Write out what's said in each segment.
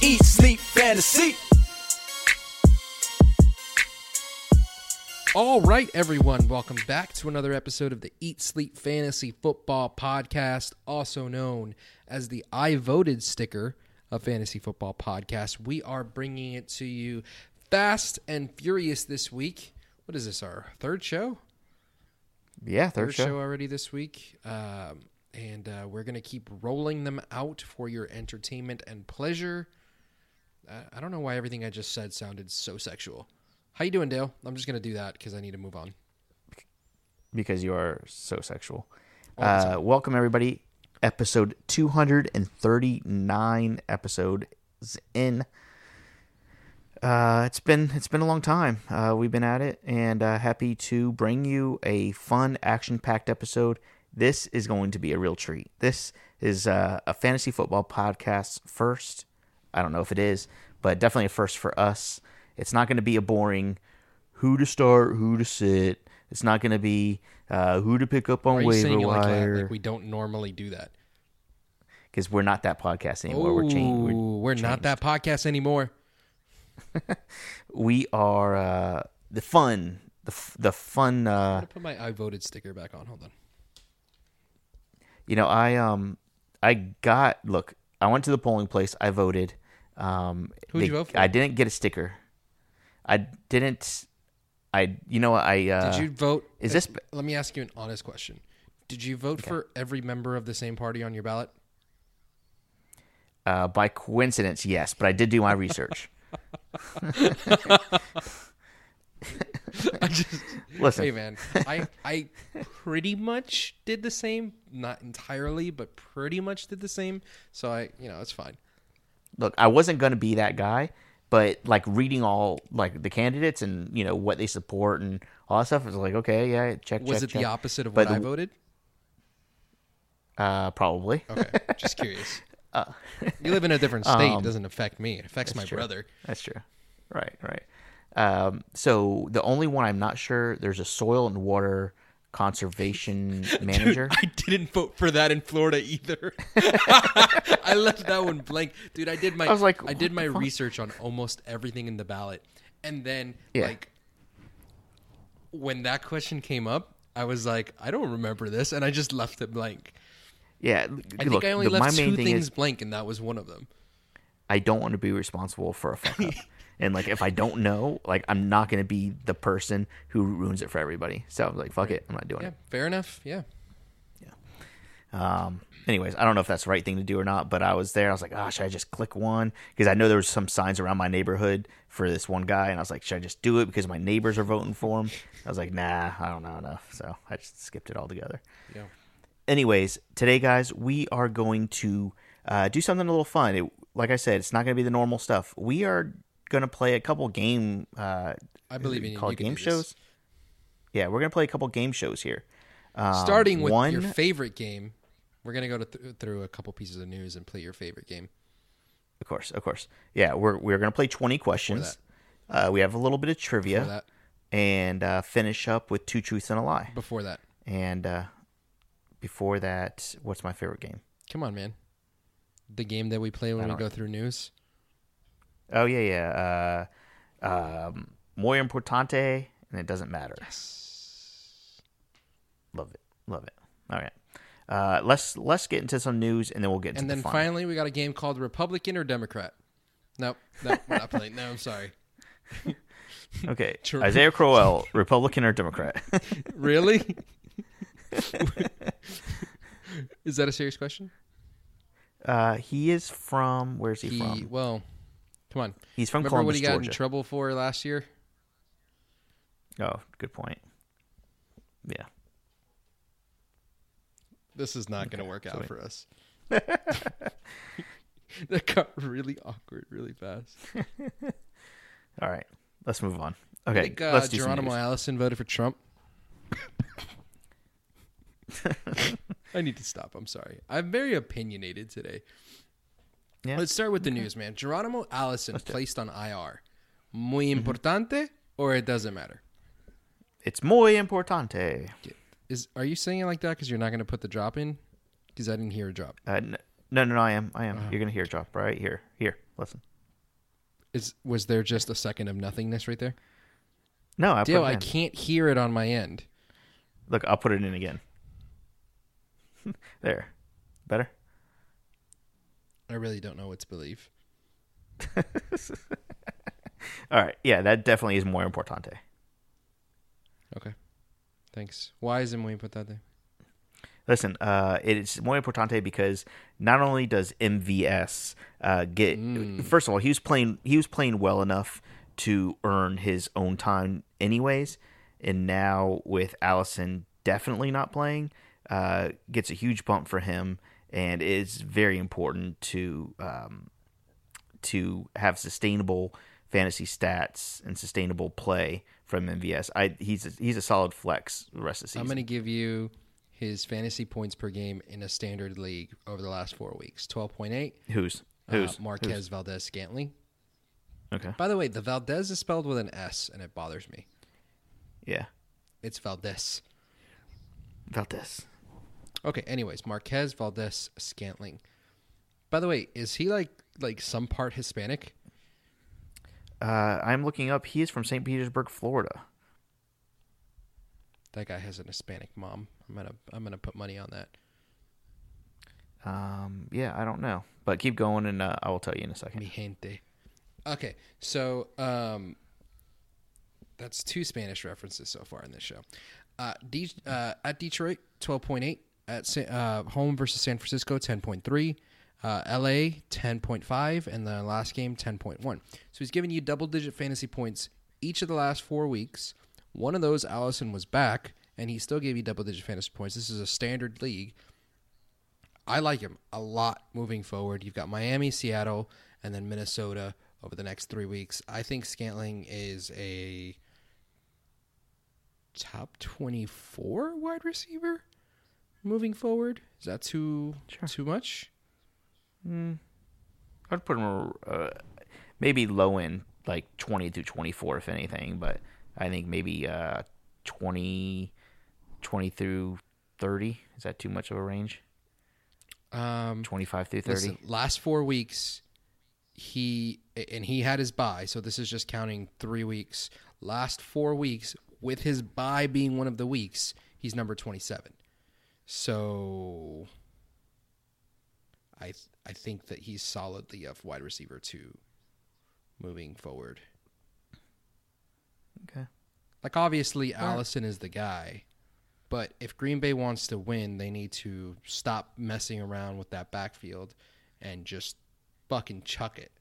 Eat, sleep, fantasy. All right, everyone, welcome back to another episode of the Eat Sleep Fantasy Football Podcast, also known as the I Voted sticker of Fantasy Football Podcast. We are bringing it to you fast and furious this week. What is this, our third show? Yeah, third, Third show. show already this week. Um, and uh, we're going to keep rolling them out for your entertainment and pleasure. I don't know why everything I just said sounded so sexual. How you doing, Dale? I'm just going to do that because I need to move on. because you are so sexual. Uh, welcome everybody. Episode 239 episodes in. Uh, it's been it's been a long time. Uh, we've been at it, and uh, happy to bring you a fun, action-packed episode. This is going to be a real treat. This is uh, a fantasy football podcast first. I don't know if it is, but definitely a first for us. It's not going to be a boring who to start, who to sit. It's not going to be uh, who to pick up on waiver it like wire Like we don't normally do that. because we're not that podcast anymore. we're changed. Ooh, we're not that podcast anymore. We are uh, the fun, the f- the fun. Uh, put my I voted sticker back on. Hold on. you know, I um, I got look. I went to the polling place. I voted. Um, Who'd you vote for? I didn't get a sticker. I didn't. I you know I uh, Did you vote? is this- Let me ask you an honest question. Did you vote for every member of the same party on your ballot? uh, by coincidence yes, but I did do my research. I just Listen. Hey man, I I pretty much did the same, not entirely, but pretty much did the same. So I, you know, it's fine. Look, I wasn't going to be that guy, but like reading all like the candidates and you know what they support and all that stuff was like, okay, yeah, check. Was check, it the opposite of But what I voted? Uh, probably. Okay, just curious. you live in a different state. it doesn't affect me. It affects my true. brother. That's true. Right, right. Um, so the only one I'm not sure there's a soil and water conservation manager. I didn't vote for that in Florida either. I left that one blank, dude. I did my I was like, I did my research on almost everything in the ballot, and then Yeah. like when that question came up, I was like, I don't remember this, and I just left it blank. yeah, I look, think I only the, my left main two thing things is blank, and that was one of them. I don't want to be responsible for a fuck up. and like if I don't know, like I'm not going to be the person who ruins it for everybody. So I was like, fuck it, I'm not doing Yeah, it. fair enough. Yeah. Yeah, Um, anyways, I don't know if that's the right thing to do or not, but I was there. I was like, oh, should I just click one? Because I know there was some signs around my neighborhood for this one guy, and I was like, should I just do it because my neighbors are voting for him? I was like, nah, I don't know enough, so I just skipped it altogether. yeah. Anyways, today, guys, we are going to uh, do something a little fun. It, like I said, it's not going to be the normal stuff. We are going to play a couple game. Uh, I believe in you. call You game do this. shows. Yeah, we're going to play a couple game shows here. Um, Starting with one, your favorite game, we're gonna go to th- through a couple pieces of news and play your favorite game. Of course, of course. Yeah, we're we're gonna play twenty questions. Uh, we have a little bit of trivia, and uh, finish up with two truths and a lie. Before that. And uh, before that, what's my favorite game? Come on, man. The game that we play when we go through news. Oh yeah, yeah. Uh, um, muy importante, and it doesn't matter. Love it, love it. All right, uh, let's let's get into some news, and then we'll get into And then the finally, we got a game called Republican or Democrat. Nope, nope, we're not playing. No, I'm sorry. okay. Isaiah Crowell, Republican or Democrat? Really? Is that a serious question? uh, he is from. Where's he, He from? well, come on. He's from Remember Columbus, what he got Georgia. in trouble for last year? oh, good point. Yeah. This is not going to work out wait. for us. that got really awkward really fast. All right, let's move on. I Okay, think uh, let's do Geronimo. Allison voted for Trump. I need to stop. I'm sorry. I'm very opinionated today. Yeah. Let's start with the news, man. Geronimo Allison it. placed on IR. Muy Mm-hmm. importante, or it doesn't matter. It's muy importante. Is are you saying it like that because you're not going to put the drop in? Because I didn't hear a drop. Uh, no, no, no, I am. I am. Uh-huh. You're gonna hear a drop right here. Here, listen. Is was there just a second of nothingness right there? No, I Dale, put it I can't hear it on my end. Look, I'll put it in again. there, better. I really don't know what to believe. All right, yeah, that definitely is more importante. Okay, thanks. Why is it muy importante? Listen, uh, it's muy importante because not only does MVS uh, get first of all, he was playing he was playing well enough to earn his own time anyways, and now with Allison definitely not playing, uh, gets a huge bump for him, and it's very important to um, to have sustainable fantasy stats and sustainable play from MVS. I he's a, he's a solid flex the rest of the season. I'm going to give you his fantasy points per game in a standard league over the last four weeks 12.8. Who's Uh, who's Marquez who's? Valdes-Scantling. Okay. By the way, the Valdez is spelled with an S, and it bothers me. Yeah. It's Valdez. Valdez. Okay. Anyways, Marquez Valdes-Scantling. By the way, is he like like some part Hispanic? Uh, I'm looking up. He is from St. Petersburg, Florida. That guy has an Hispanic mom. I'm gonna I'm gonna put money on that. Um, yeah, I don't know, but keep going, and uh, I will tell you in a Mi second. gente. Okay, so um, that's two Spanish references so far in this show. Uh, De- uh, at Detroit, twelve point eight. At uh, home versus San Francisco, ten point three. Uh, LA, ten point five, and the last game, ten point one. So he's giving you double-digit fantasy points each of the last four weeks. One of those, Allison was back, and he still gave you double-digit fantasy points. This is a standard league. I like him a lot moving forward. You've got Miami, Seattle, and then Minnesota over the next three weeks. I think Scantling is a top 24 wide receiver moving forward. Is that too Sure. too much? I'd put him uh, maybe low end, like 20 through 24, if anything, but I think maybe uh, 20, 20 through 30. Is that too much of a range? Um, 25 through 30. listen, last four weeks, he and he had his buy, so this is just counting three weeks. Last four weeks, with his buy being one of the weeks, he's number twenty-seven. So, I I think that he's solidly a wide receiver too moving forward. Okay. Like obviously, Allison is the guy, but if Green Bay wants to win, they need to stop messing around with that backfield and just fucking chuck it.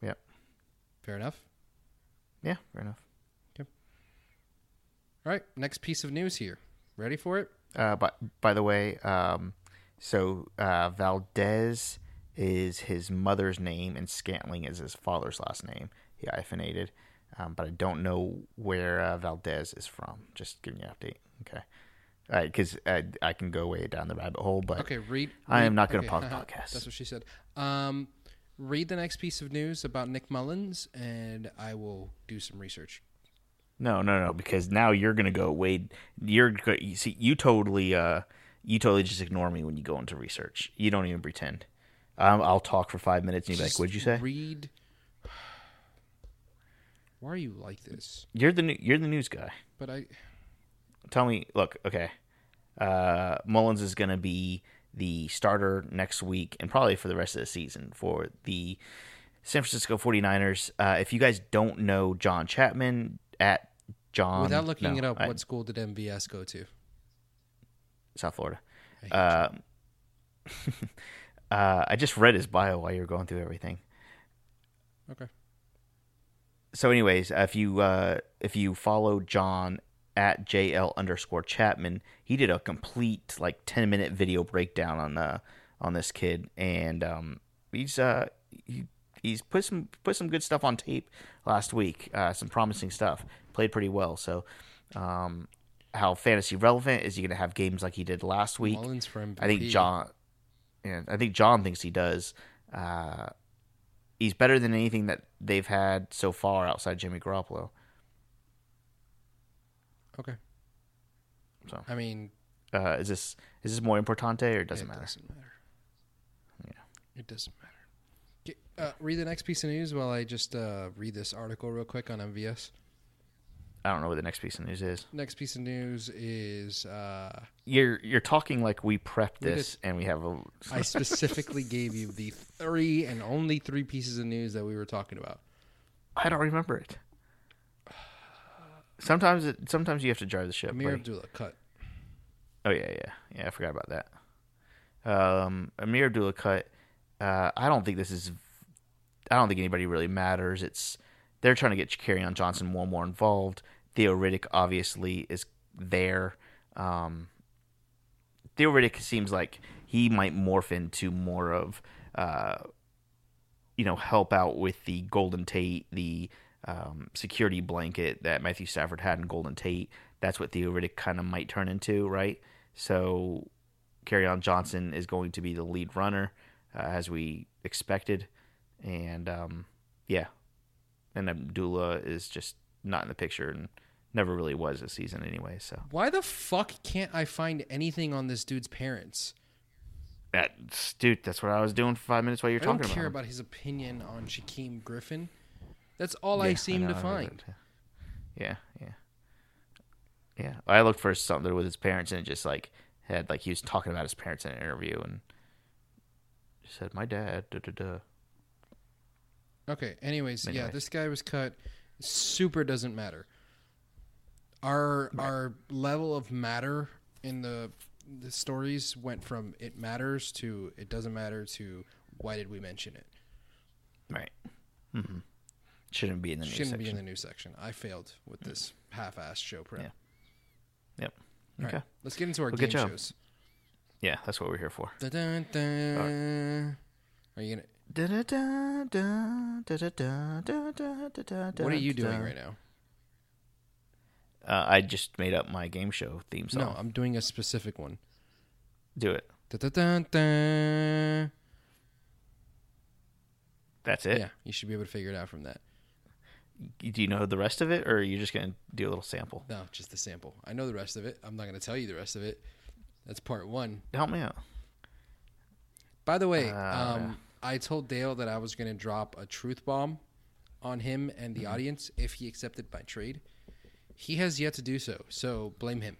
Yep. Fair enough. Yeah, fair enough. Yep. All right, next piece of news here. Ready for it? Uh, but by the way, um, so uh, Valdez is his mother's name and Scantling is his father's last name. He hyphenated, um, but I don't know where uh, Valdez is from. Just giving you an update. Okay. All right, because I, I can go way down the rabbit hole. But Okay, read. I am not gonna okay, pause haha, podcasts. That's what she said. Um, read the next piece of news about Nick Mullens, and I will do some research. No, no, no, because now you're gonna go Wade. You're you see, you totally, uh, you totally just ignore me when you go into research. You don't even pretend. Um, I'll talk for five minutes and you'll be like, "What'd you say?" Read. Why are you like this? You're the new, you're the news guy. But I. Tell me, look, okay. Uh, Mullens is gonna be the starter next week and probably for the rest of the season for the San Francisco 49ers. Uh, if you guys don't know John Chapman at John, Without looking no, it up, I- what school did MVS go to? South Florida. I Uh, uh, I just read his bio while you were going through everything. Okay. So, anyways, if you uh, if you follow John at JL underscore Chapman, he did a complete like ten minute video breakdown on the on this kid, and um, he's uh he, he's put some put some good stuff on tape last week. Uh, some promising stuff. Played pretty well. So, um, how fantasy relevant is he going to have games like he did last week? Mullens for MVP. I think John. Yeah, I think John thinks he does. Uh, he's better than anything that they've had so far outside Jimmy Garoppolo. Okay. So. I mean, Uh, is this is this more importante or doesn't it matter? doesn't matter. Yeah. It doesn't matter. Uh, read the next piece of news while I just uh, read this article real quick on MVS. I don't know what the next piece of news is. Next piece of news is uh, You're you're talking like we prepped We this and we have a. I specifically gave you the three and only three pieces of news that we were talking about. I don't remember it. Sometimes it sometimes you have to drive the ship. Ameer buddy. Abdullah cut. Oh yeah, yeah, yeah. I forgot about that. Um, Ameer Abdullah cut. Uh, I don't think this is. I don't think anybody really matters. It's they're trying to get on Johnson more and more involved. Theo Riddick obviously is there. Um, Theo Riddick seems like he might morph into more of, uh, you know, help out with the Golden Tate, the um, security blanket that Matthew Stafford had in Golden Tate. That's what Theo Riddick kind of might turn into, right? So, on Johnson is going to be the lead runner, uh, as we expected, and um, yeah, and Abdullah is just not in the picture and never really was this season anyway. So Why the fuck can't I find anything on this dude's parents? that's dude, that's what I was doing for five minutes while you're I don't talking care about. about his opinion on Shaquem Griffin. That's all I Yeah, seem know, to find. Yeah, yeah, yeah. I looked for something with his parents, and it just like had like he was talking about his parents in an interview, and said, "My dad." Da, da, da. Okay. Anyways, yeah, this guy was cut. Super doesn't matter. Our our level of matter in the the stories went from it matters to it doesn't matter to why did we mention it? Right. Mm-hmm. Shouldn't be in the news Shouldn't section. be in the news section. I failed with this half-assed show prep. Yeah. Yep. All Okay. right, let's get into our Well, game shows. Yeah, that's what we're here for. Dun-dun-dun. Are you gonna? What are you doing right now? Uh, I just made up my game show theme song. No, I'm doing a specific one. Do it. That's it. Yeah, you should be able to figure it out from that. Do you know the rest of it, or are you just gonna do a little sample? No, just the sample. I know the rest of it. I'm not going to tell you the rest of it. That's part one. Help me out. By the way, Uh, um, I told Dale that I was going to drop a truth bomb on him and Mm-hmm. the audience if he accepted my trade. He has yet to do so, so blame him.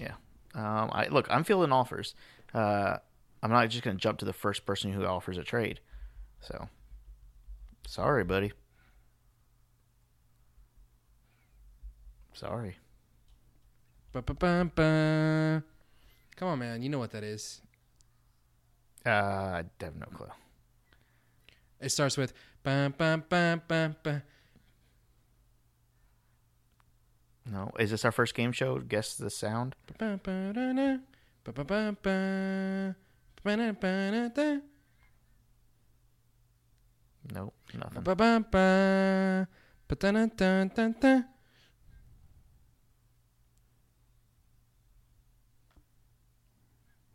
Yeah. Um, I look. I'm fielding offers. Uh, I'm not just gonna jump to the first person who offers a trade. So, sorry, buddy. Sorry. Ba-ba-ba-ba. Come on, man. You know what that is. Uh, I have no clue. It starts with ba ba ba ba ba. No. Is this our first game show? Guess the sound. ba ba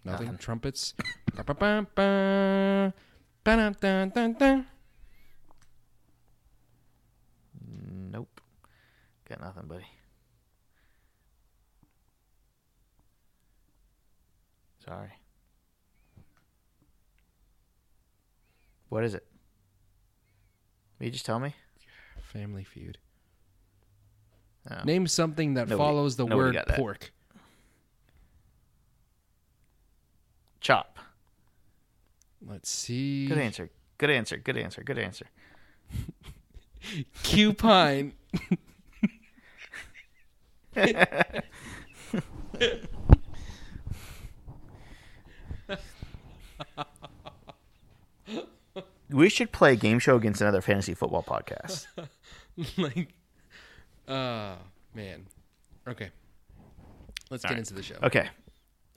Nothing. Nothing. Trumpets. Nope. Got nothing, buddy. Sorry. What is it? Will you just tell me? Family Feud. Oh. Name something that Nobody- follows the word got that. pork. Chop. Let's see. Good answer. Good answer. Good answer. Good answer. Cupine. We should play a game show against another fantasy football podcast. like, uh, man. Okay. Let's get right. into the show. Okay.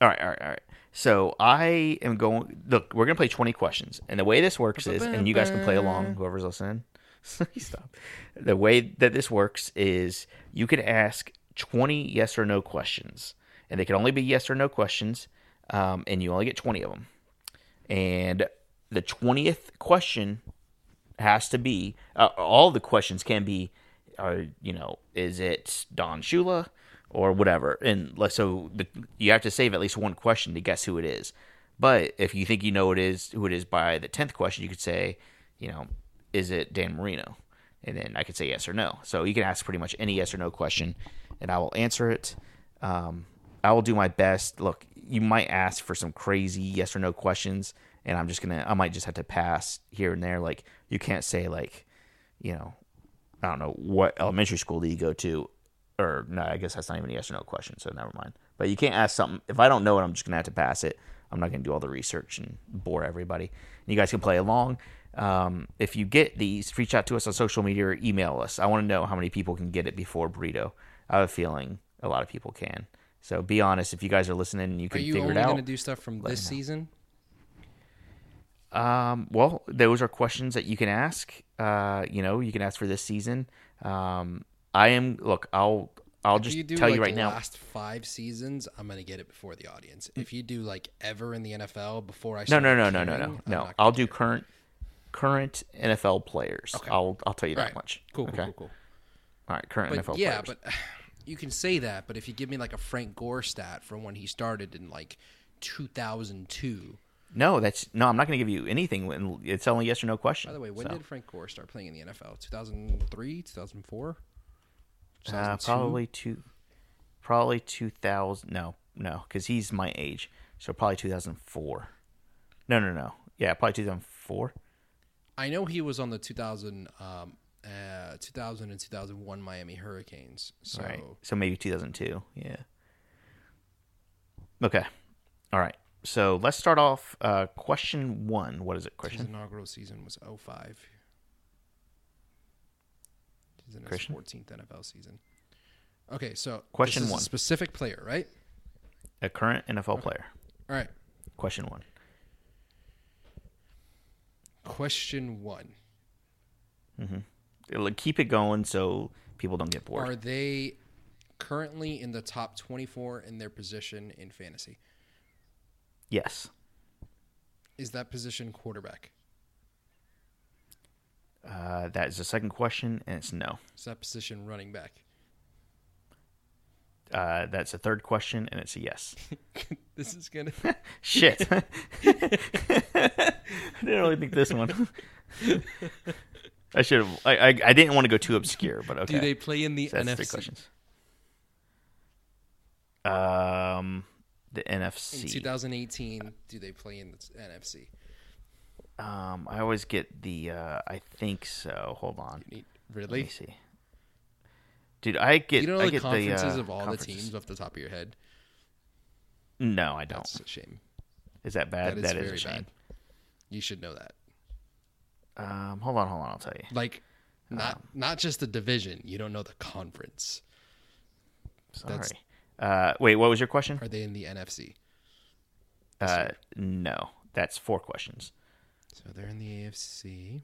All right, all right, all right. So I am going. Look, we're gonna play twenty questions, and the way this works is, and you guys can play along. Whoever's listening, stop. The way that this works is you can ask twenty yes or no questions, and they can only be yes or no questions, um, and you only get twenty of them. And the twentieth question has to be. Uh, all the questions can be, uh, you know, is it Don Shula or whatever? And like, so the, you have to save at least one question to guess who it is. But if you think you know it is who it is by the tenth question, you could say, you know, is it Dan Marino? And then I could say yes or no. So you can ask pretty much any yes or no question, and I will answer it. Um, I will do my best. Look, you might ask for some crazy yes or no questions, and I'm just gonna, I might just have to pass here and there. Like you can't say like, you know, I don't know what elementary school do you go to, or no, I guess that's not even a yes or no question, so never mind. But you can't ask something if I don't know it, I'm just gonna have to pass it. I'm not gonna do all the research and bore everybody. You guys can play along. Um, if you get these, reach out to us on social media or email us. I want to know how many people can get it before burrito. I have a feeling a lot of people can. So be honest. If you guys are listening and you Are can you figure only it going out, to do stuff from this season? Um, well, those are questions that you can ask. Uh, you know, you can ask for this season. Um, I am look. I'll I'll If just you do tell like you right the now. last five seasons, I'm going to get it before the audience. Mm. If you do like ever in the NFL before I No, start no, no, no, no, no, no. I'll do current current NFL players. Okay. I'll I'll tell you that right. much. Cool, cool, okay. cool, cool. All right, current But NFL yeah, players. but you can say that. But if you give me like a Frank Gore stat from when he started in like 2002. no, that's no. I'm not going to give you anything. When it's only yes or no question. By the way, when So, did Frank Gore start playing in the NFL? 2003, 2004, uh, probably two, probably 2000. No, no, because he's my age. So probably 2004. No, no, no. Yeah, probably 2004. I know he was on the 2000, um, uh, 2000 and 2001 Miami Hurricanes. So Right. So maybe 2002. Yeah. Okay. All right. So let's start off. Uh, question one. What is it, his Christian? inaugural season was 05. He's in his Christian? 14th NFL season. Okay, so Question is one. a specific player, right? A current NFL player. All right. Question one. Question one: mm-hmm. It'll keep it going so people don't get bored. Are they currently in the top 24 in their position in fantasy? yes. Is that position quarterback? Uh, that is the second question, and it's no. Is that position running back? Uh, that's the third question, and it's a yes. This is gonna. Shit. I didn't really think this one. I should have. I, I I didn't want to go too obscure, but okay. Do they play in the So that's three NFC? questions. Um, the In NFC. 2018, do they play in the NFC? Um, I always get the. Uh, I think so. Hold on. Let Really? me see. Dude, I get. You don't know I the get conferences the, uh, of all the teams off the top of your head? No, I don't. That's a shame. Is that bad? That is that very a shame. bad. You should know that. Um, hold on, hold on. I'll tell you. Like, not Um, not just the division. You don't know the conference. Sorry. That's- Uh, wait, what was your question? Are they in the NFC? Uh, no, that's four questions. So they're in the AFC.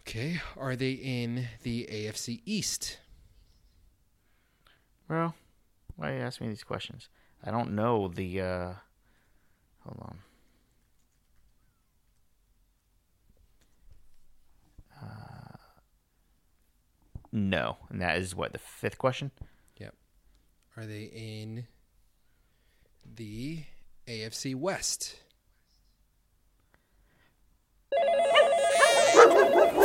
Okay. Are they in the AFC East? Well, why are you asking me these questions? I don't know the. Uh, hold on. Uh, no, and that is what the fifth question. Yep. Are they in the AFC West?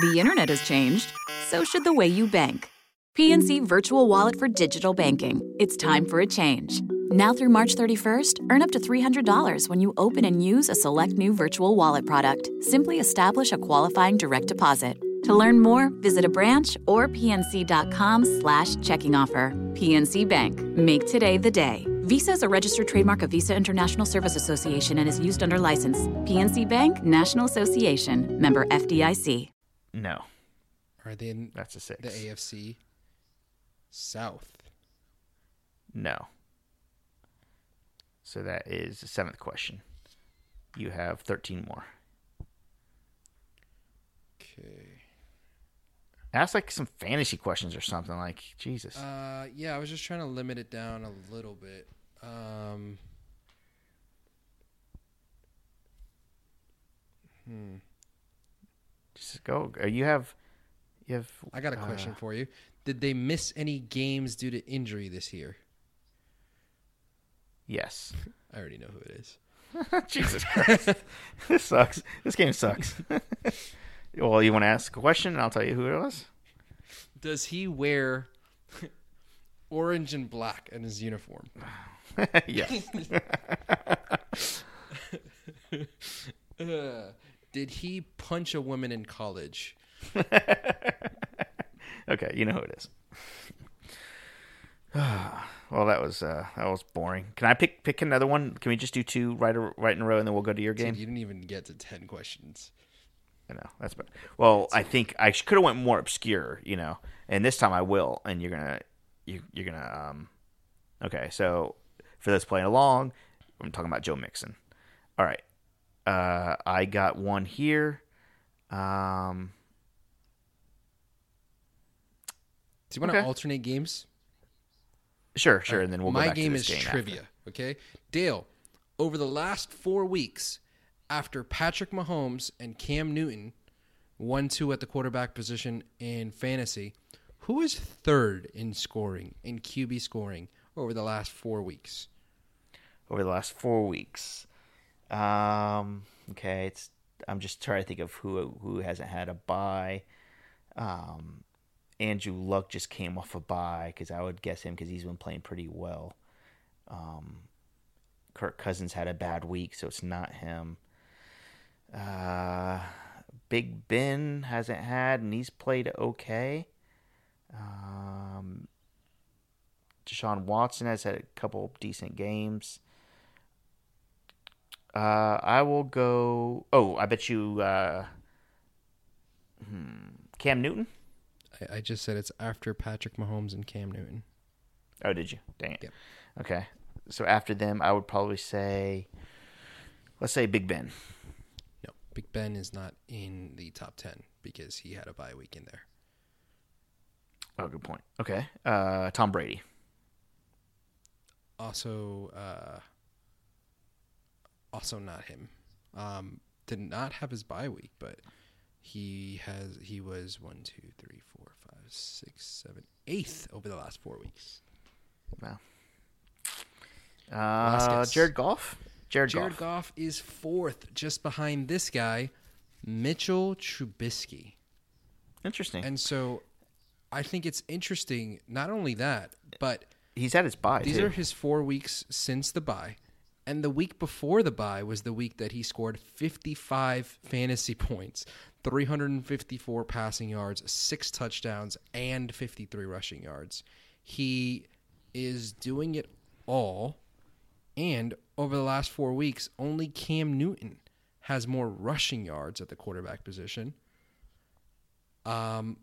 The internet has changed, so should the way you bank. PNC Virtual Wallet for digital banking. It's time for a change. Now through March 31st, earn up to $300 when you open and use a select new virtual wallet product. Simply establish a qualifying direct deposit. To learn more, visit a branch or pnc.com slash checking offer. PNC Bank. Make today the day. Visa is a registered trademark of Visa International Service Association and is used under license. PNC Bank, National Association. Member FDIC. No, Are they in that's a six. the AFC South? No. So that is the seventh question. You have 13 more. Okay. Ask like some fantasy questions or something. Like, Jesus. Uh, yeah, I was just trying to limit it down a little bit. Um, Just go. uh, You have. You have. I got a uh, question for you. Did they miss any games due to injury this year? Yes. I already know who it is. Jesus Christ. this sucks. This game sucks. well, you want to ask a question and I'll tell you who it was? Does he wear orange and black in his uniform? yes. Uh, did he punch a woman in college? Okay, you know who it is. well, that was uh, that was boring. Can I pick pick another one? Can we just do two right a- right in a row and then we'll go to your game? Dude, you didn't even get to ten questions. I know that's bad. Well, I think I could have went more obscure, you know, and this time I will. And you're gonna you you're gonna um. Okay, so for those playing along, I'm talking about Joe Mixon. All right, uh, I got one here. Um, Do you want to Okay. alternate games? sure, sure, and then we'll go My back game to is game after. trivia. Okay, Dale. Over the last four weeks, after Patrick Mahomes and Cam Newton won two at the quarterback position in fantasy, who is third in scoring in QB scoring over the last four weeks? over the last four weeks. Um, okay, it's I'm just trying to think of who who hasn't had a buy. Um, Andrew Luck just came off a buy because I would guess him because he's been playing pretty well. Um, Kirk Cousins had a bad week, so it's not him. Uh, Big Ben hasn't had, and he's played okay. Um, Deshaun Watson has had a couple decent games. Uh, I will go. Oh, I bet you. Uh, hmm, Cam Newton. I, I just said it's after Patrick Mahomes and Cam Newton. Oh, did you? Dang it. Yep. Okay. So after them, I would probably say, let's say Big Ben. No, Big Ben is not in the top ten because he had a bye week in there. Oh, good point. Okay. Uh, Tom Brady. Also, uh, also not him. Um, did not have his bye week, but he has. He was one, two, three, four, five, six, seven, eighth over the last four weeks. Wow. Uh. Jared Goff. Jared, Jared Goff. Goff is fourth, just behind this guy, Mitchell Trubisky. Interesting. And so, I think it's interesting. Not only that, but He's had his bye. These too. are his four weeks since the bye. And the week before the bye was the week that he scored 55 fantasy points, 354 passing yards, six touchdowns, and 53 rushing yards. He is doing it all. And over the last four weeks, only Cam Newton has more rushing yards at the quarterback position. Um,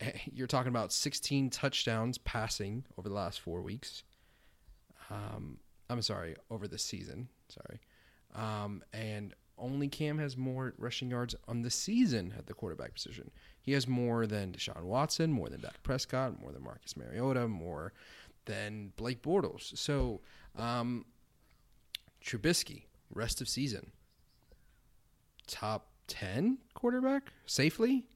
you're talking about 16 touchdowns passing over the last four weeks. Um, I'm sorry, over the season. Sorry. Um, and only Cam has more rushing yards on the season at the quarterback position. He has more than Deshaun Watson, more than Dak Prescott, more than Marcus Mariota, more than Blake Bortles. So, um, Trubisky, rest of season, top 10 quarterback safely.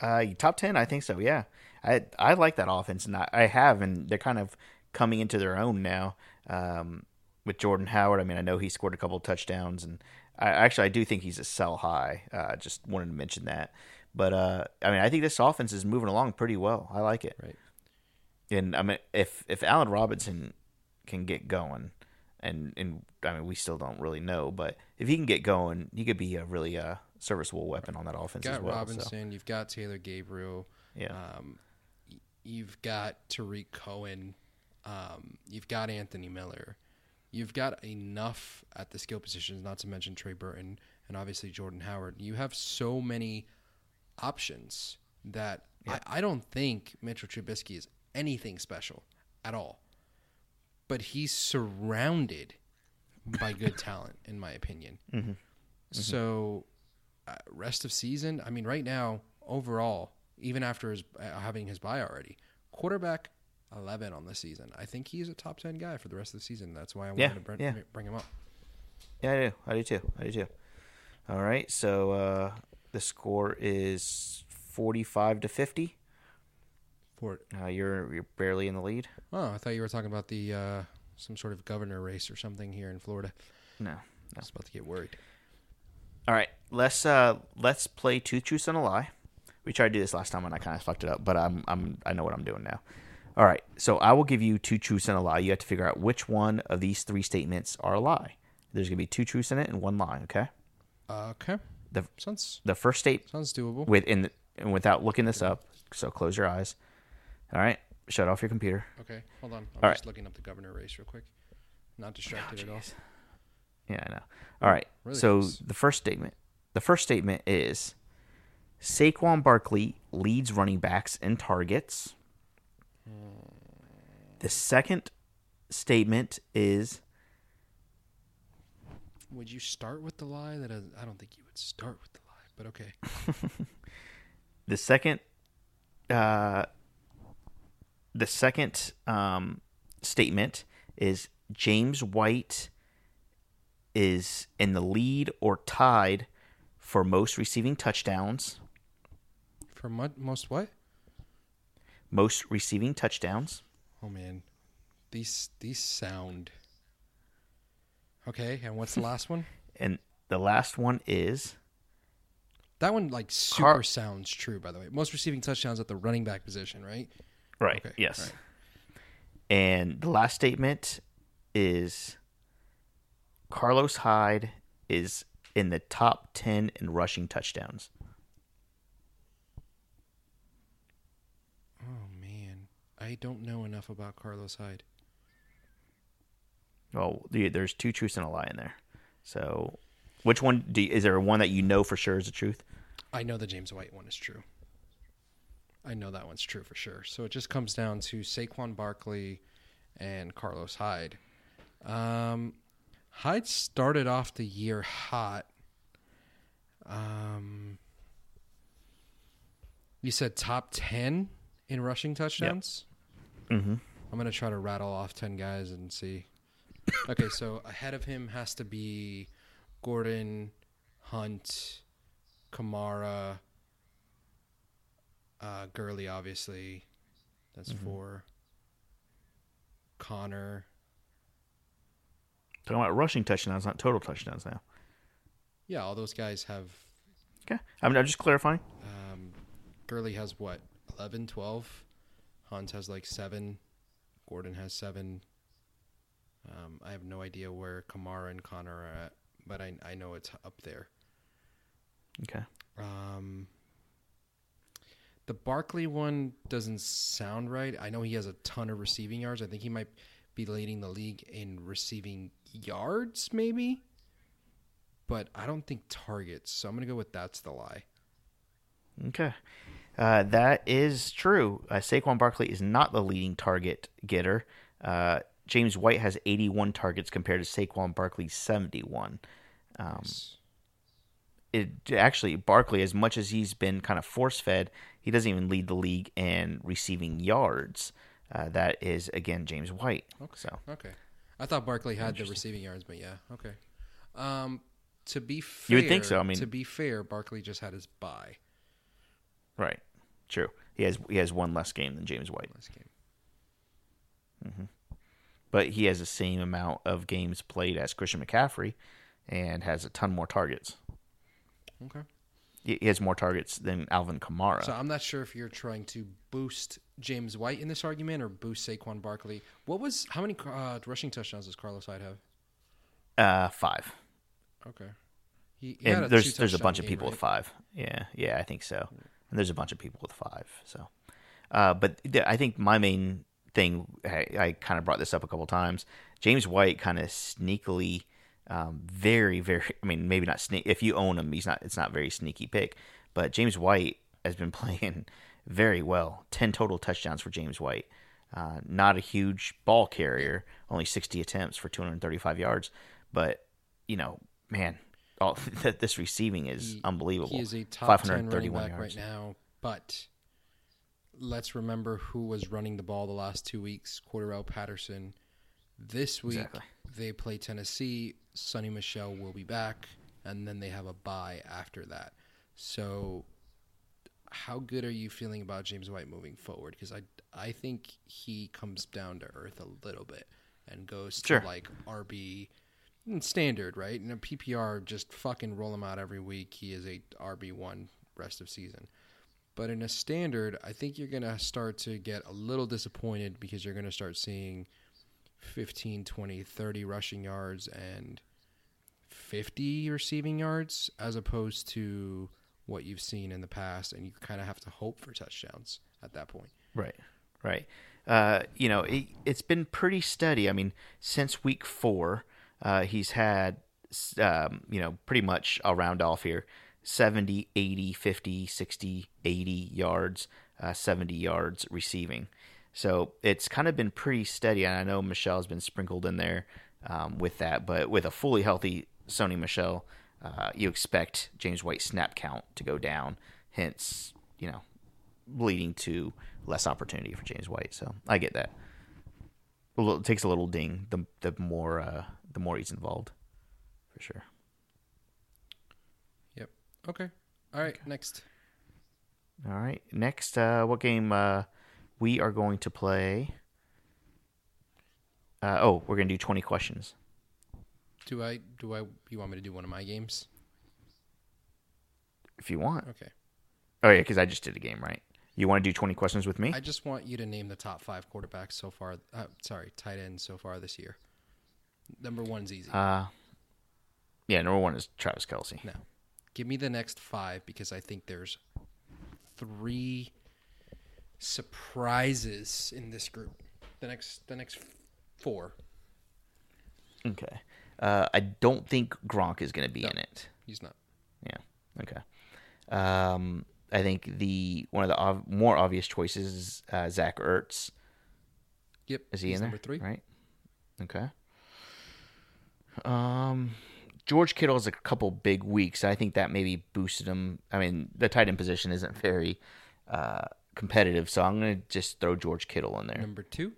Uh, top ten, I think so. Yeah, I I like that offense, and I, I have, and they're kind of coming into their own now. Um, with Jordan Howard, I mean, I know he scored a couple of touchdowns, and I actually I do think he's a sell high. Uh, just wanted to mention that, but uh, I mean, I think this offense is moving along pretty well. I like it. Right. And I mean, if if Allen Robinson can get going, and and I mean, we still don't really know, but if he can get going, he could be a really uh, serviceable weapon on that offense You've as got well. so. Robinson, you've got Taylor Gabriel, Yeah. um, you've got Tarik Cohen, um, you've got Anthony Miller, you've got enough at the skill positions, not to mention Trey Burton and obviously Jordan Howard. You have so many options that I, I don't think Mitchell Trubisky is anything special at all, but he's surrounded by good talent, in my opinion. So, uh, rest of season. I mean, right now, overall, even after his uh, having his bye already, quarterback eleven on the season. I think he's a top ten guy for the rest of the season. That's why I wanted Yeah, to bring, yeah. bring him up. Yeah, I do. I do too. I do too. All right. So uh, the score is forty-five to f50. For Uh, you're you're barely in the lead. oh, I thought you were talking about the uh, some sort of governor race or something here in Florida. No. I was about to get worried. All right. Let's uh let's play two truths and a lie. We tried to do this last time and I kind of fucked it up, but I'm I'm I know what I'm doing now. All right. So I will give you two truths and a lie. You have to figure out which one of these three statements are a lie. There's gonna be two truths in it and one lie. Okay. okay, The sounds the first state sounds doable. with in the, and without looking this up. So close your eyes. All right. Shut off your computer. Okay, hold on. I'm All just right. looking up the governor race real quick. Not distracted at all. Oh, yeah, I know. All right. Really so close. the first statement, the first statement is Saquon Barkley leads running backs in targets. The second statement is Would you start with the lie? That I, I don't think you would start with the lie, but okay. the second uh the second um statement is James White is in the lead or tied for most receiving touchdowns, For mo- most what? Most receiving touchdowns. Oh man, these these sound. Okay, and what's the last one? And the last one is That one like super Car- sounds true. By the way, most receiving touchdowns at the running back position, right? right. Okay, yes. right. And the last statement is Carlos Hyde is in the top 10 in rushing touchdowns. Oh man, I don't know enough about Carlos Hyde. Well, the- there's two truths and a lie in there. So, which one do you, is there one that you know for sure is the truth? I know the James White one is true. I know that one's true for sure. So it just comes down to Saquon Barkley and Carlos Hyde. Um, Hyde started off the year hot. Um, you said top 10 in rushing touchdowns? Mm-hmm. I'm going to try to rattle off 10 guys and see. Okay, so ahead of him has to be Gordon, Hunt, Kamara, uh, Gurley, obviously. That's four. Connor. Talking about rushing touchdowns, not total touchdowns now. Yeah, all those guys have. Okay. I'm, I'm just clarifying. Um, Gurley has what? 11, 12? Hunt has like seven. Gordon has seven. Um, I have no idea where Kamara and Connor are at, but I, I know it's up there. Okay. Um, the Barkley one doesn't sound right. I know he has a ton of receiving yards. I think he might be leading the league in receiving yards, maybe. But I don't think targets. So I'm going to go with that's the lie. Okay. Uh, that is true. Uh, Saquon Barkley is not the leading target getter. Uh, James White has 81 targets compared to Saquon Barkley's 71. Um, it actually Barkley, as much as he's been kind of force fed, he doesn't even lead the league in receiving yards. Uh, that is again James White. Okay. So Okay. I thought Barkley had the receiving yards, but yeah, okay. Um, to be fair, You would think so, I mean- to be fair, Barkley just had his bye right, true. He has he has one less game than James White, last game. but he has the same amount of games played as Christian McCaffrey, and has a ton more targets. Okay. He has more targets than Alvin Kamara. So I'm not sure if you're trying to boost James White in this argument or boost Saquon Barkley. What was how many uh, rushing touchdowns does Carlos Hyde have? uh, five. Okay. He, he and there's there's a bunch of people right? with five. Yeah, yeah, I think so. And there's a bunch of people with five. So, uh, but th- I think my main thing, I, I kind of brought this up a couple times. James White kind of sneakily, um, very, very. I mean, maybe not sneak. If you own him, he's not. It's not very sneaky pick. But James White has been playing very well. Ten total touchdowns for James White. Uh, not a huge ball carrier, only 60 attempts for 235 yards. But you know, man, Oh, all, this receiving is He- unbelievable. He is a top 10 running 531 back yards. right now, but let's remember who was running the ball the last two weeks. Cordarrelle Patterson. This week Exactly. they play Tennessee. Sony Michel will be back, and then they have a bye after that. So, how good are you feeling about James White moving forward? Because I I think he comes down to earth a little bit and goes Sure. to like RB standard, right? In a PPR, just fucking roll him out every week. He is a RB one rest of season. But in a standard, I think you're going to start to get a little disappointed because you're going to start seeing 15, 20, 30 rushing yards and 50 receiving yards as opposed to what you've seen in the past. And you kind of have to hope for touchdowns at that point. Right, right. Uh, you know, it, it's been pretty steady. I mean, since week four, uh, he's had, um, you know, pretty much I'll round off here 70, 80, 50, 60, 80 yards, uh, 70 yards receiving. So it's kind of been pretty steady. And I know Michel's been sprinkled in there um, with that, but with a fully healthy Sony Michel, uh, you expect James White snap count to go down. Hence, you know, leading to less opportunity for James White. So I get that. It takes a little ding the the more uh, the more he's involved, for sure. Yep. Okay. All right. Next. All right. Next, uh, what game uh, we are going to play? Uh, oh, we're gonna do twenty questions. Do I, do I, you want me to do one of my games? If you want. Okay. Oh yeah, because I just did a game, right? You want to do twenty questions with me? I just want you to name the top five quarterbacks so far. Uh, sorry, tight ends so far this year. Number one's easy. Uh, yeah. Number one is Travis Kelce. no, give me the next five because I think there's three surprises in this group. The next, the next four. Okay. Uh, I don't think Gronk is going to be in it. He's not. Yeah. Okay. Um, I think the one of the ov- more obvious choices is uh, Zach Ertz. Yep. Is he he's in there? number three? Right. Okay. Um, George Kittle has a couple big weeks. I think that maybe boosted him. I mean, the tight end position isn't very uh, competitive, so I'm going to just throw George Kittle in there. Number two.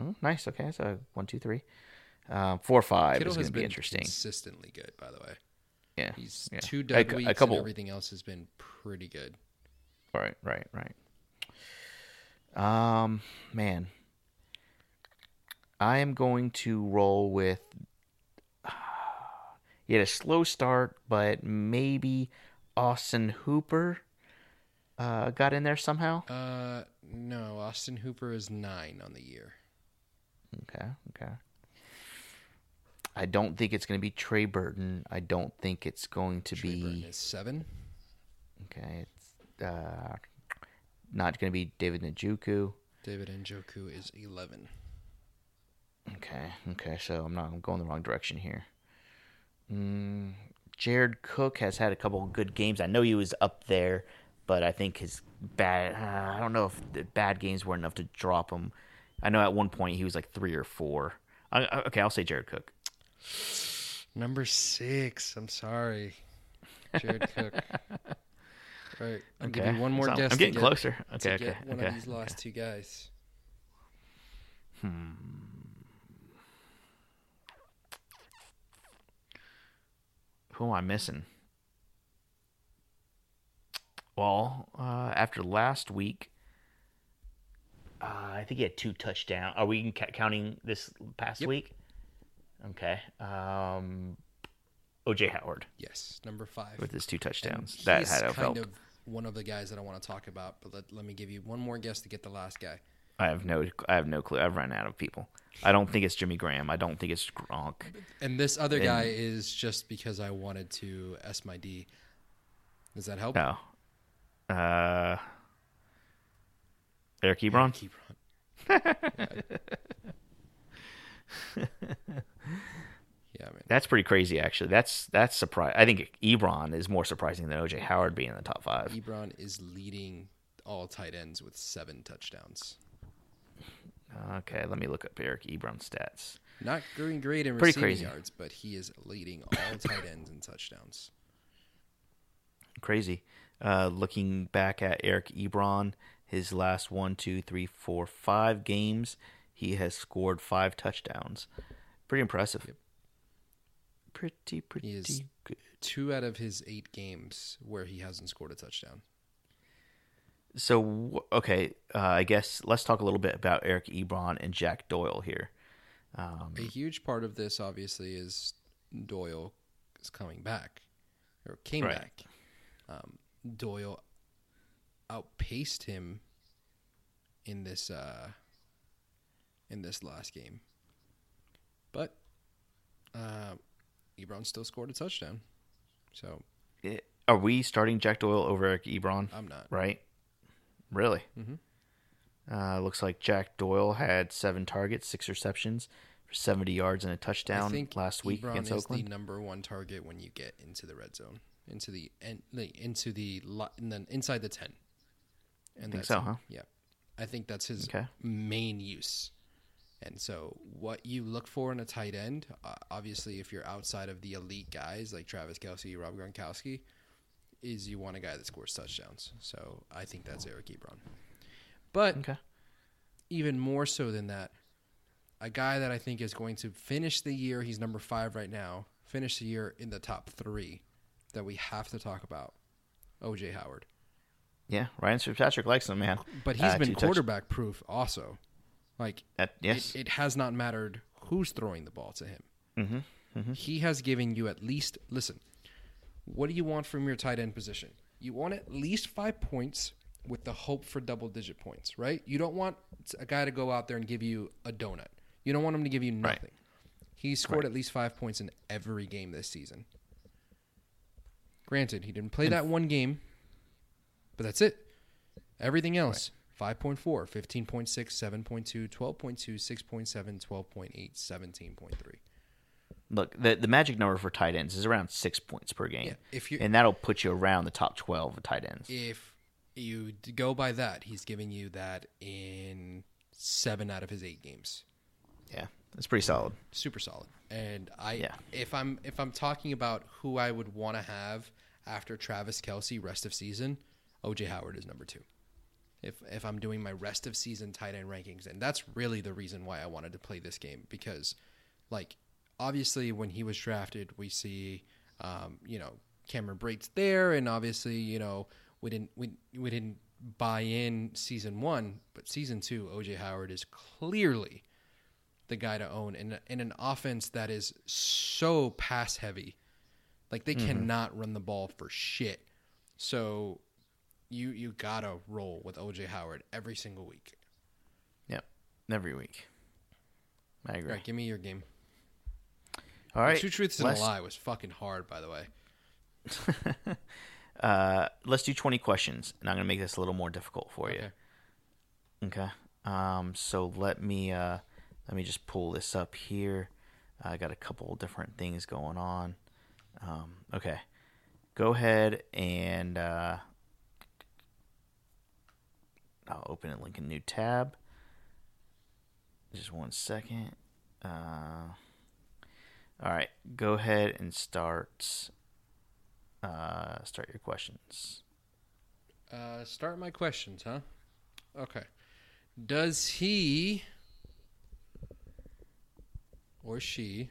Oh, nice. Okay, so one, two, three, um, four, five Kittle is going to be interesting. consistently good, by the way. Yeah, He's yeah. two A dud cou- weeks, a couple. and everything else has been pretty good. Right, right, right. Um, man, I am going to roll with. He had a slow start, but maybe Austin Hooper uh, got in there somehow. Uh, no, Austin Hooper is nine on the year. Okay, okay. I don't think it's going to be Trey Burton. I don't think it's going to Trey Burton be is seven. okay. It's uh, not going to be David Njoku. David Njoku is eleven. Okay, okay. So I'm not. I'm going the wrong direction here. Mm, Jared Cook has had a couple of good games. I know he was up there, but I think his bad. Uh, I don't know if the bad games were enough to drop him. I know at one point he was like three or four. I, I- okay, I'll say Jared Cook. Number six. I'm sorry, Jared Cook. All right, I'll give Okay, you one more so guess. I'm getting get- closer. Okay, get okay, One okay. of these last two guys. Who am I missing? Well, uh, after last week, uh, I think he had two touchdowns. Are we counting this past Yep. week? Okay. Um, OJ Howard Yes, number five. with his two And touchdowns. That had kind help. of one of the guys that I want to talk about. But let, let me give you one more guess to get the last guy. I have no. I have no clue. I've run out of people. I don't think it's Jimmy Graham. I don't think it's Gronk. And this other And- guy is just because I wanted to S my D. Does that help? No. Uh, Eric Ebron. Keep run. yeah. yeah, man. That's pretty crazy, actually. That's that's surprise. I think Ebron is more surprising than OJ Howard being in the top five. Ebron is leading all tight ends with seven touchdowns. Okay, let me look up Eric Ebron's stats. Not doing great in Pretty receiving crazy. yards, but he is leading all tight ends in touchdowns. Crazy. Uh, looking back at Eric Ebron, his last one, two, three, four, five games, he has scored five touchdowns. Pretty impressive. Pretty, pretty He is good. two out of his eight games where he hasn't scored a touchdown. So okay, uh, I guess let's talk a little bit about Eric Ebron and Jack Doyle here. Um, A huge part of this, obviously, is Doyle is coming back or came Right. back. Um, Doyle outpaced him in this uh, in this last game, but uh, Ebron still scored a touchdown. So eh, are we starting Jack Doyle over Eric Ebron? I'm not. Right? Really? Mhm. Uh, looks like Jack Doyle had seven targets, six receptions for 70 yards and a touchdown think last week Ebron against is Oakland. the number one target when you get into the red zone, into the the into the and then inside the ten. And Think that's so, huh? Yeah, I think that's his Okay. main use. And so, what you look for in a tight end, uh, obviously, if you're outside of the elite guys like Travis Kelce, Rob Gronkowski, is you want a guy that scores touchdowns. So I think that's Eric Ebron. But Okay. even more so than that, a guy that I think is going to finish the year, he's number five right now, finish the year in the top three that we have to talk about, OJ Howard. Yeah, Ryan Fitzpatrick likes him, man. But he's Uh, been two touch- quarterback proof also. Like, That- yes. it, it has not mattered who's throwing the ball to him. Mm-hmm. He has given you at least, listen, what do you want from your tight end position? You want at least five points with the hope for double digit points, right? You don't want a guy to go out there and give you a donut. You don't want him to give you Right. nothing. He scored at least five points in every game this season. Granted, he didn't play that one game, but that's it. Everything else 5.4, 15.6, 7.2, 12.2, 6.7, 12.8, 17.3. Look, the the magic number for tight ends is around six points per game, Yeah, if you- and that'll put you around the top 12 of tight ends. If you go by that, he's giving you that in seven out of his eight games. Yeah, that's pretty solid. Super solid. And I, Yeah. if I'm if I'm talking about who I would want to have after Travis Kelce rest of season, OJ Howard is number two. If if I'm doing my rest of season tight end rankings, and that's really the reason why I wanted to play this game because, like, obviously when he was drafted, we see, um, you know, Cameron Brate's there, and obviously, you know, we didn't we we didn't buy in season one, but season two, OJ Howard is clearly the guy to own in in an offense that is so pass heavy. Like they cannot run the ball for shit. So you you gotta roll with OJ Howard every single week. Yep, every week. I agree. All right, give me your game. All right, Two truths and a lie was fucking hard, by the way. Uh, let's do 20 questions, and I'm gonna make this a little more difficult for Okay. you. Okay. Um, so let me uh, let me just pull this up here. I got a couple different things going on. Um, okay, go ahead and uh, I'll open and link a new tab. Just one second. Uh, all right, go ahead and start. Uh, start your questions. Uh, start my questions, huh? Okay. Does he or she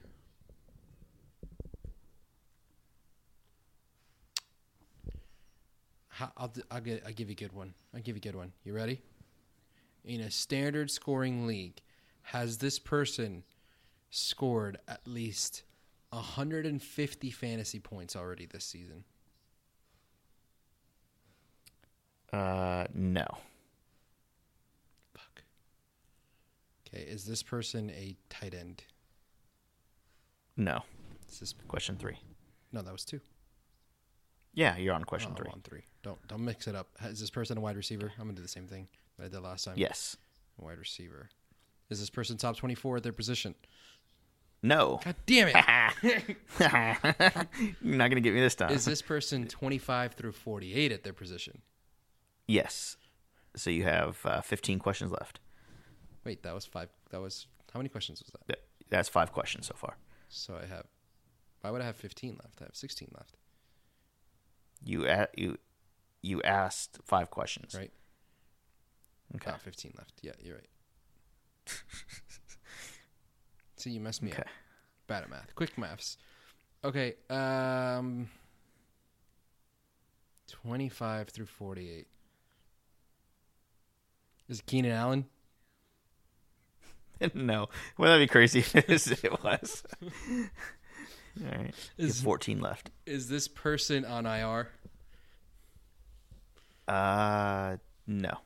I'll, I'll, get, I'll give you a good one. I'll give you a good one. You ready? In a standard scoring league, has this person scored at least 150 fantasy points already this season? Uh, no. Fuck. Okay, is this person a tight end? No. Is this Question three. no? That was two. Yeah, you're on question Oh, three. I'm on three. Don't don't mix it up. Is this person a wide receiver? I'm gonna do the same thing that I did last time. Yes. wide receiver. Is this person top 24 at their position? No. God damn it! You're not gonna get me this time. Is this person 25 through 48 at their position? yes. So you have uh, 15 questions left. Wait, that was five. That was how many questions was that? That's five questions so far. So I have. Why would I have 15 left? I have 16 left. You a- you you asked five questions. Right. Okay. Ah, 15 left. Yeah, you're right. See, you messed me Okay. up. Bad at math. Quick maths. Okay. Um. 25 through 48. Is it Keenan Allen? no. Well, that'd be crazy if it was. All right. You have Is- 14 left. Is this person on IR? Uh, no.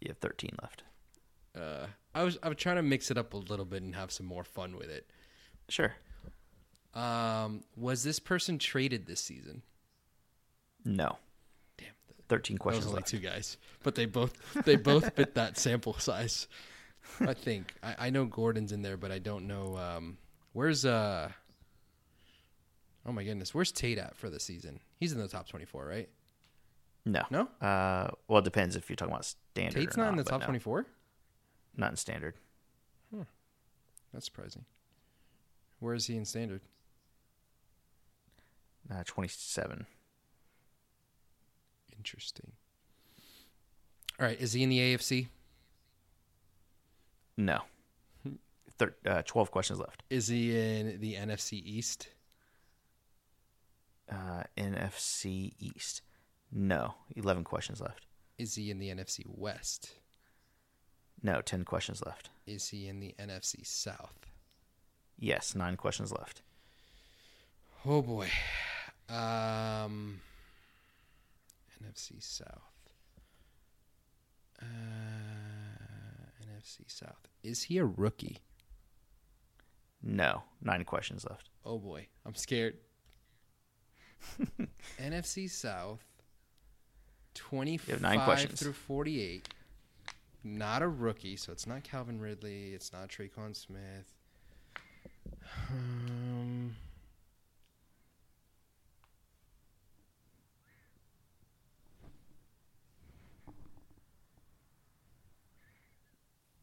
You have 13 left. Uh, I was I was trying to mix it up a little bit and have some more fun with it. Sure. Um, was this person traded this season? No. Damn, 13 that was questions only left. two guys, but they both they both fit that sample size. I think I, I know Gordon's in there, but I don't know um, where's uh. Oh my goodness, where's Tate at for the season? He's in the top twenty-four, right? No. No? Uh, well, it depends if you're talking about standard. Tate's or not in the top no. Not in standard. Hmm. That's surprising. Where is he in standard? Uh, 27. Interesting. All right, is he in the AFC? No. Thir- uh, 12 questions left. Is he in the NFC East? Uh, NFC East. No. 11 questions left. Is he in the NFC West? No. 10 questions left. Is he in the NFC South? Yes. Nine questions left. Oh boy. Um NFC South. Uh NFC South. Is he a rookie? No. Nine questions left. Oh boy. I'm scared. NFC South. 25 nine questions. through 48. Not a rookie, so it's not Calvin Ridley, it's not Tre'Quan Smith. Um,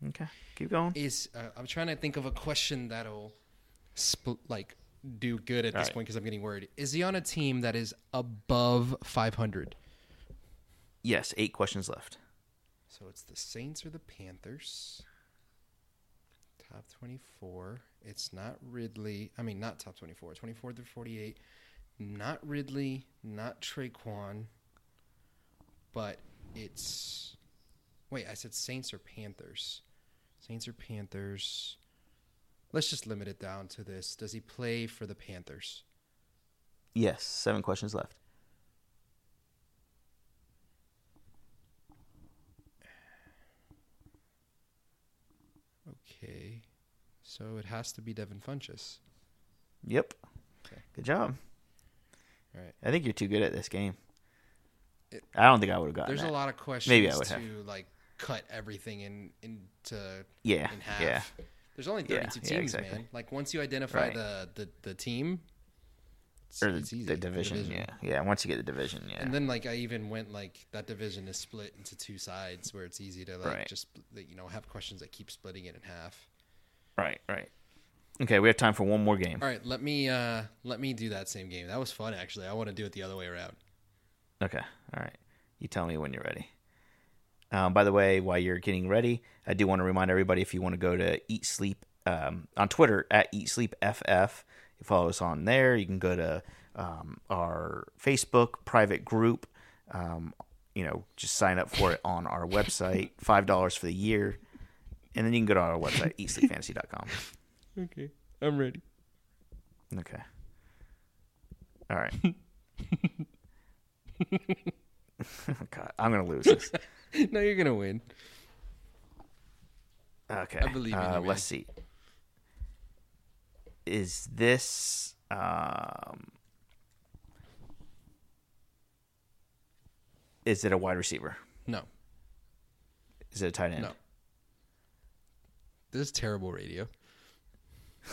Okay. Keep going. is uh, I'm trying to think of a question that'll spl- like do good at this Alright. point because I'm getting worried. Is he on a team that is above 500? Yes. Eight questions left. So it's the Saints or the Panthers. Top 24. It's not Ridley. I mean, not top 24. 24 through 48. Not Ridley. Not Tre'Quan. But it's. Wait, I said Saints or Panthers. Saints or Panthers. Let's just limit it down to this. Does he play for the Panthers? Yes. Seven questions left. Okay. So it has to be Devin Funchess. Yep. Okay. Good job. All right. I think you're too good at this game. It- I don't think I would have gotten There's that. a lot of questions Maybe I would to have. like cut everything in into Yeah, in half. yeah. There's only Yeah, 32 yeah, teams, exactly. man. Like once you identify Right. the, the the team, or the, the division, Yeah, yeah. Once you get the division, yeah. And then like I even went like that division is split into two sides where it's easy to like Right. just you know have questions that keep splitting it in half. right, right. Okay, we have time for one more game. All right, let me uh let me do that same game. That was fun actually. I want to do it the other way around. Okay, all right. You tell me when you're ready. Um, by the way, while you're getting ready, I do want to remind everybody if you want to go to Eat Sleep um, on Twitter at Eat Sleep FF, you follow us on there. You can go to um, our Facebook private group. Um, you know, just sign up for it on our website. Five dollars for the year, and then you can go to our website eatsleepfantasy.com. Okay, I'm ready. Okay. All right. God, I'm gonna lose this. no, you're gonna win. Okay. I believe in you, uh. Let's see. Is this um is it a wide receiver? No, Is it a tight end? no. This is terrible radio.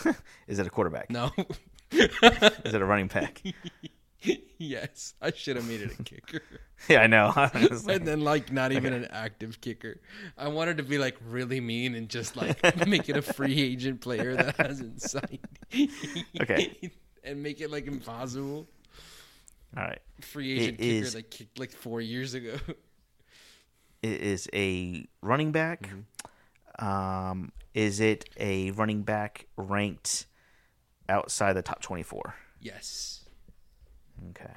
Is it a quarterback? No. Is it a running back? yes, I should have made it a kicker. yeah, I know. And then like not even an active kicker. I wanted to be like really mean and just like make it a free agent player that hasn't signed. Okay. and make it like impossible. All right. Free agent It kicker is- that kicked like four years ago. It is a running back. Mm-hmm. Um, is it a running back ranked outside the top 24? yes. Okay.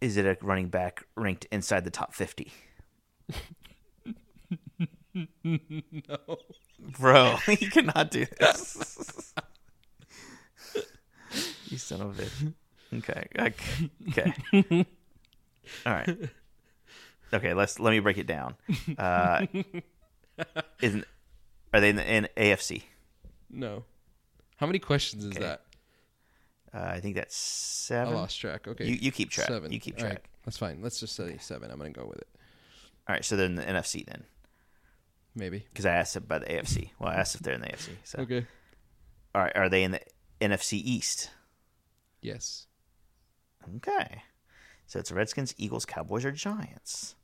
Is it a running back ranked inside the top 50? No. Bro, you cannot do this. you son of a bitch. Okay. Okay. okay. All right. Okay, let's let me break it down. Uh isn't are they in the in AFC? No. How many questions is that? Uh, I think that's seven. I lost track. Okay. You- you keep track. Seven. You keep All right. track. That's fine. Let's just say seven. I'm gonna go with it. All right, so they're in the NFC then, Maybe. because I asked about the AFC. Well, I asked if they're in the AFC. So, Okay. all right, are they in the NFC East? Yes. Okay, so it's Redskins, Eagles, Cowboys, or Giants.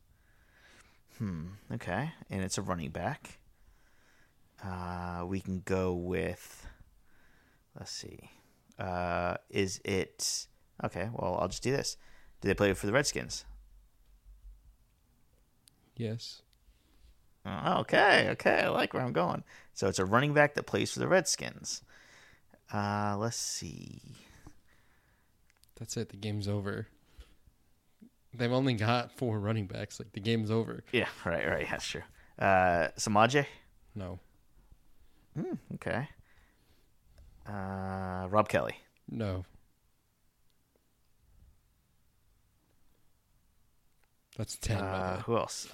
Hmm. Okay, and it's a running back. Uh, we can go with. Let's see. Uh, is it okay? Well, I'll just do this. Do they play for the Redskins? Yes. Oh, Okay, okay, I like where I'm going. So it's a running back that plays for the Redskins. Uh, let's see. That's it. The game's over. They've only got four running backs. Like the game's over. Yeah, right, right, that's true. Uh, Samaje. No. Okay. Uh, Rob Kelley. No. That's ten. Uh, who else?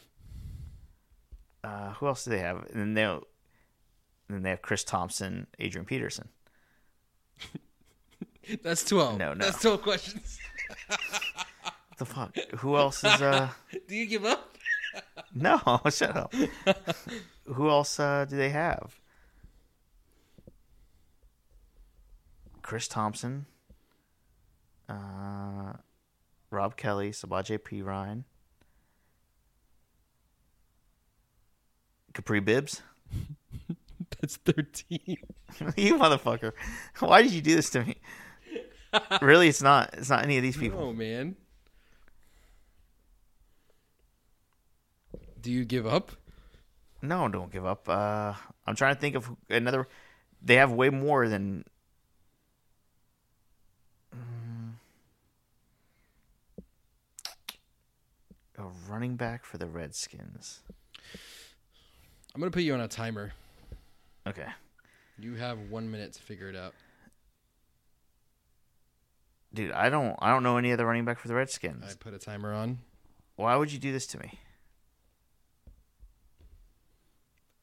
Uh, who else do they have? And then they, and then they have Chris Thompson, Adrian Peterson. That's twelve. no, no. That's twelve questions. The fuck? Who else is uh? Do you give up? No, shut up. Who else uh, do they have? Chris Thompson, uh, Rob Kelley, Sabaj P. Ryan, Kapri Bibbs. That's thirteen. you motherfucker! Why did you do this to me? really, it's not. It's not any of these people. Oh man. Do you give up? No, don't give up. Uh, I'm trying to think of another. They have way more than. A running back for the Redskins. I'm gonna put you on a timer. Okay. You have one minute to figure it out. Dude, I don't I don't know any other running back for the Redskins. I put a timer on. Why would you do this to me?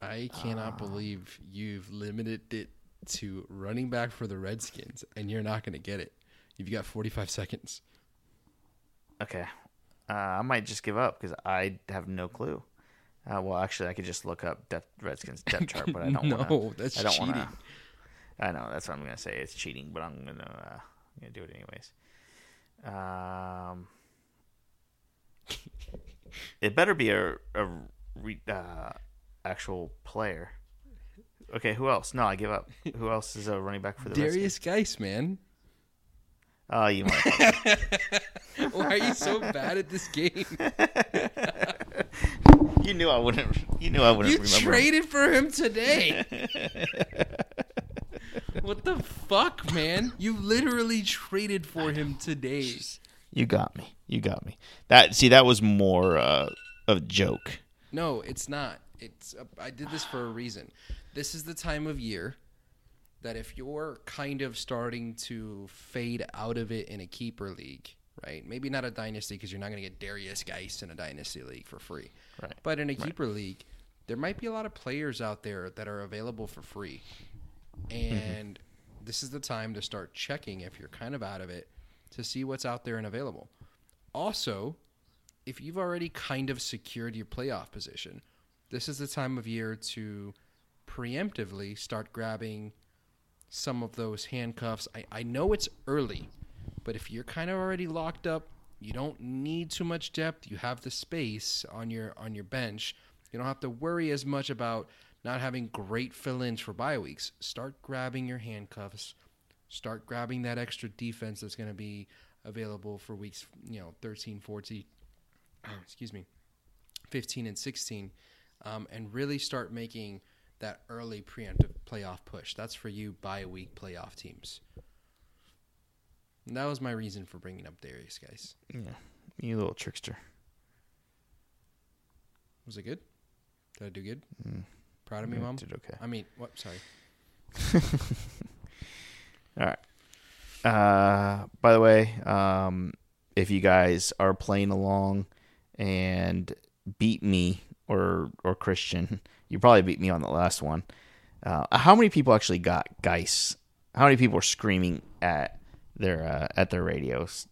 I cannot ah. believe you've limited it to running back for the Redskins, and you're not gonna get it. You've got 45 seconds. Okay. Uh, I might just give up because I have no clue. Uh, well, actually, I could just look up depth, Redskins depth chart, but I don't. No, wanna, that's I don't cheating. Wanna, I know that's what I'm gonna say. It's cheating, but I'm gonna uh, I'm gonna do it anyways. Um, it better be a a re, uh, actual player. Okay, who else? No, I give up. Who else is a running back for the Redskins? Derrius Guice, man. Oh, you want Why are you so bad at this game? you knew I wouldn't. You knew I wouldn't remember. You remember. traded for him today. what the fuck, man? You literally traded for him today. You got me. You got me. That see, that was more uh, of a joke. No, it's not. It's uh, I did this for a reason. This is the time of year that if you're kind of starting to fade out of it in a keeper league, right? Maybe not a dynasty because you're not going to get Derrius Guice in a dynasty league for free. Right. But in a keeper league, there might be a lot of players out there that are available for free. And mm-hmm. this is the time to start checking if you're kind of out of it to see what's out there and available. Also, if you've already kind of secured your playoff position, this is the time of year to preemptively start grabbing some of those handcuffs. I, I know it's early, but if you're kind of already locked up, you don't need too much depth. You have the space on your on your bench. You don't have to worry as much about not having great fill-ins for bye weeks. Start grabbing your handcuffs. Start grabbing that extra defense that's going to be available for weeks, you know, 13, 14, excuse me, 15 and 16, um, and really start making that early preemptive playoff push. That's for you bye week playoff teams. And that was my reason for bringing up Derrius Guice. Yeah, you little trickster. Was it good? Did I do good? Proud of me, Yeah, mom. did okay. I mean, what? Sorry. All right. Uh, by the way, um, if you guys are playing along and beat me or or Christian, you probably beat me on the last one. Uh, how many people actually got Guice? How many people are screaming at their uh, at their radios,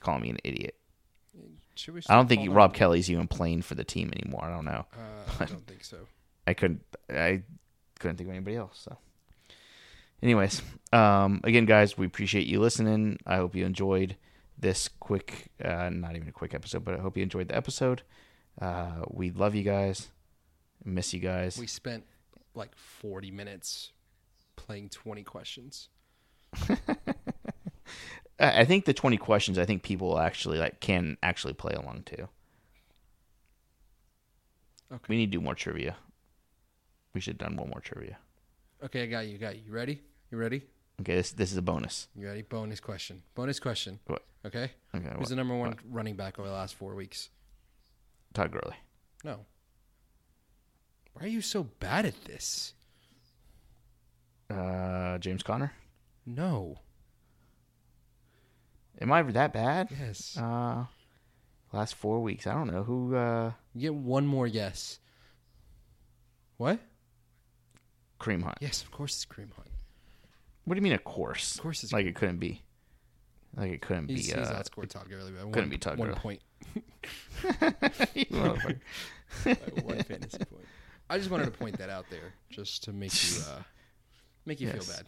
calling me an idiot? I don't think Rob Kelley's even playing for the team anymore. I don't know. Uh, I don't think so. I couldn't I couldn't think of anybody else. So, anyways, um, again, guys, we appreciate you listening. I hope you enjoyed this quick, uh, not even a quick episode, but I hope you enjoyed the episode. Uh, we love you guys, miss you guys. We spent like 40 minutes playing 20 questions. I think the twenty questions. I think people actually like can actually play along too. Okay. We need to do more trivia. We should have done one more trivia. Okay, I got you. Got you. You ready? You ready? Okay, this this is a bonus. You ready? Bonus question. Bonus question. What? Okay. Okay, Who's what? the number one running back over the last four weeks? Todd Gurley. No. Why are you so bad at this? Uh, James Conner. No. Am I that bad? Yes. Uh, last four weeks. I don't know who. Uh, You get one more yes. What? Kareem Hunt. Yes, of course it's Kareem Hunt. What do you mean? Of course. Of course it's like it couldn't be. Like it couldn't He's, be. he's Uh, outscored Todd Gurley by one, couldn't be Todd one Gurley. point. you motherfucker. by one fantasy point. I just wanted to point that out there, just to make you uh, make you Yes. feel bad.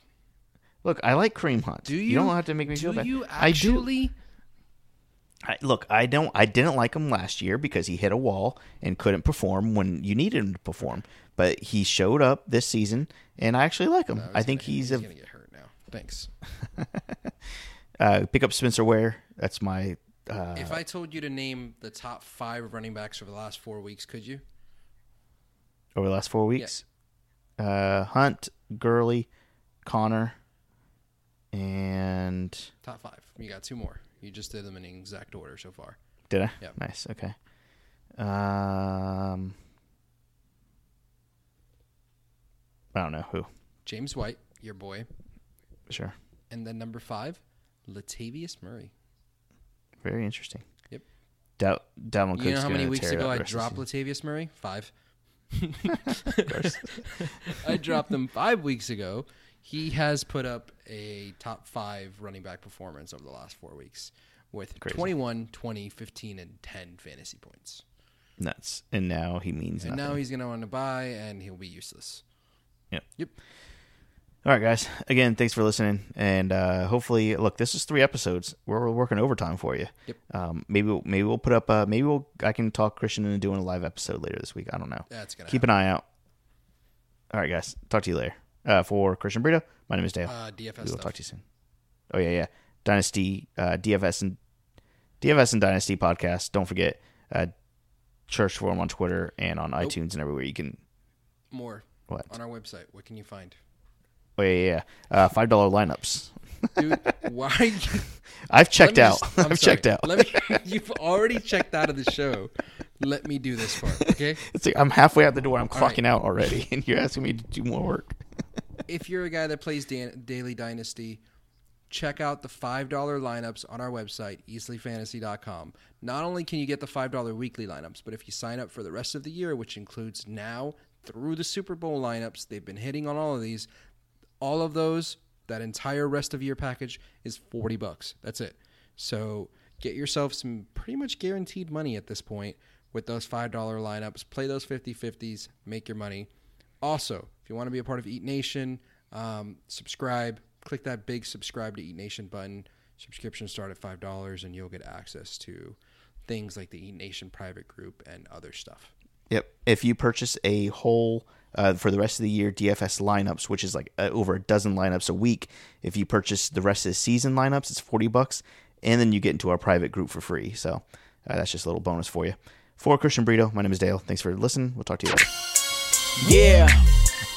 Look, I like Kareem Hunt. Do you? You don't have to make me feel bad. you I do. actually? I, look, I don't. I didn't like him last year because he hit a wall and couldn't perform when you needed him to perform. But he showed up this season, and I actually like him. No, I think gonna, he's, he's a gonna get hurt now. Thanks. uh, pick up Spencer Ware. That's my. Uh, if I told you to name the top five running backs over the last four weeks, could you? Over the last four weeks. Uh, Hunt, Gurley, Conner, and Top five. You got two more. You just did them in exact order so far. did I? Yep. Nice. Okay. Um, I don't know who. James White, your boy, Sure. and then number five, Latavius Murray. Very interesting. Yep. Dal- Dalvin Cook's You know how many weeks ago I the rest of the dropped. Latavius Murray? Five. I dropped him five weeks ago. He has put up a top five running back performance over the last four weeks, with Crazy. 21, 20, 15, and 10 fantasy points. Nuts. And now he means And nothing. now he's going to want to buy, and he'll be useless. Yep. Yep. All right, guys. Again, thanks for listening, and uh, hopefully, look, this is three episodes. We're, we're working overtime for you. Yep. Um, maybe we'll, maybe we'll put up. Uh, maybe we'll. I can talk Christian into doing a live episode later this week. I don't know. That's gonna keep an eye out. All right, guys. Talk to you later. Uh, for Christian Brito, my name is Dale. Uh, DFS we will talk to you soon. Oh yeah, yeah. Dynasty, uh, DFS and DFS and Dynasty podcast. Don't forget, uh, search for them on Twitter and on iTunes and everywhere. You can. More What? on our website. What can you find? Oh yeah, yeah. Uh, Five dollar lineups. Dude, why? I've checked out. just- I've sorry. checked out. Let me. You've already checked out of the show. Let me do this part, okay? It's like I'm halfway out the door. I'm All right. clocking out already, and you're asking me to do more work. if you're a guy that plays Dan- Daily Dynasty, check out the $5 lineups on our website, eatsleepfantasy.com. Not only can you get the $5 weekly lineups, but if you sign up for the rest of the year, which includes now through the Super Bowl lineups, they've been hitting on all of these. All of those, that entire rest of year package is 40 bucks. That's it. So get yourself some pretty much guaranteed money at this point with those $5 lineups. Play those 50 50s, make your money. Also, if you want to be a part of Eat Nation, um, subscribe. Click that big subscribe to Eat Nation button. Subscriptions start at five dollars, and you'll get access to things like the Eat Nation private group and other stuff. Yep. If you purchase a whole uh, for the rest of the year DFS lineups, which is like uh, over a dozen lineups a week, if you purchase the rest of the season lineups, it's forty bucks, and then you get into our private group for free. So uh, that's just a little bonus for you. For Christian Brito, my name is Dale. Thanks for listening. We'll talk to you later. Yeah.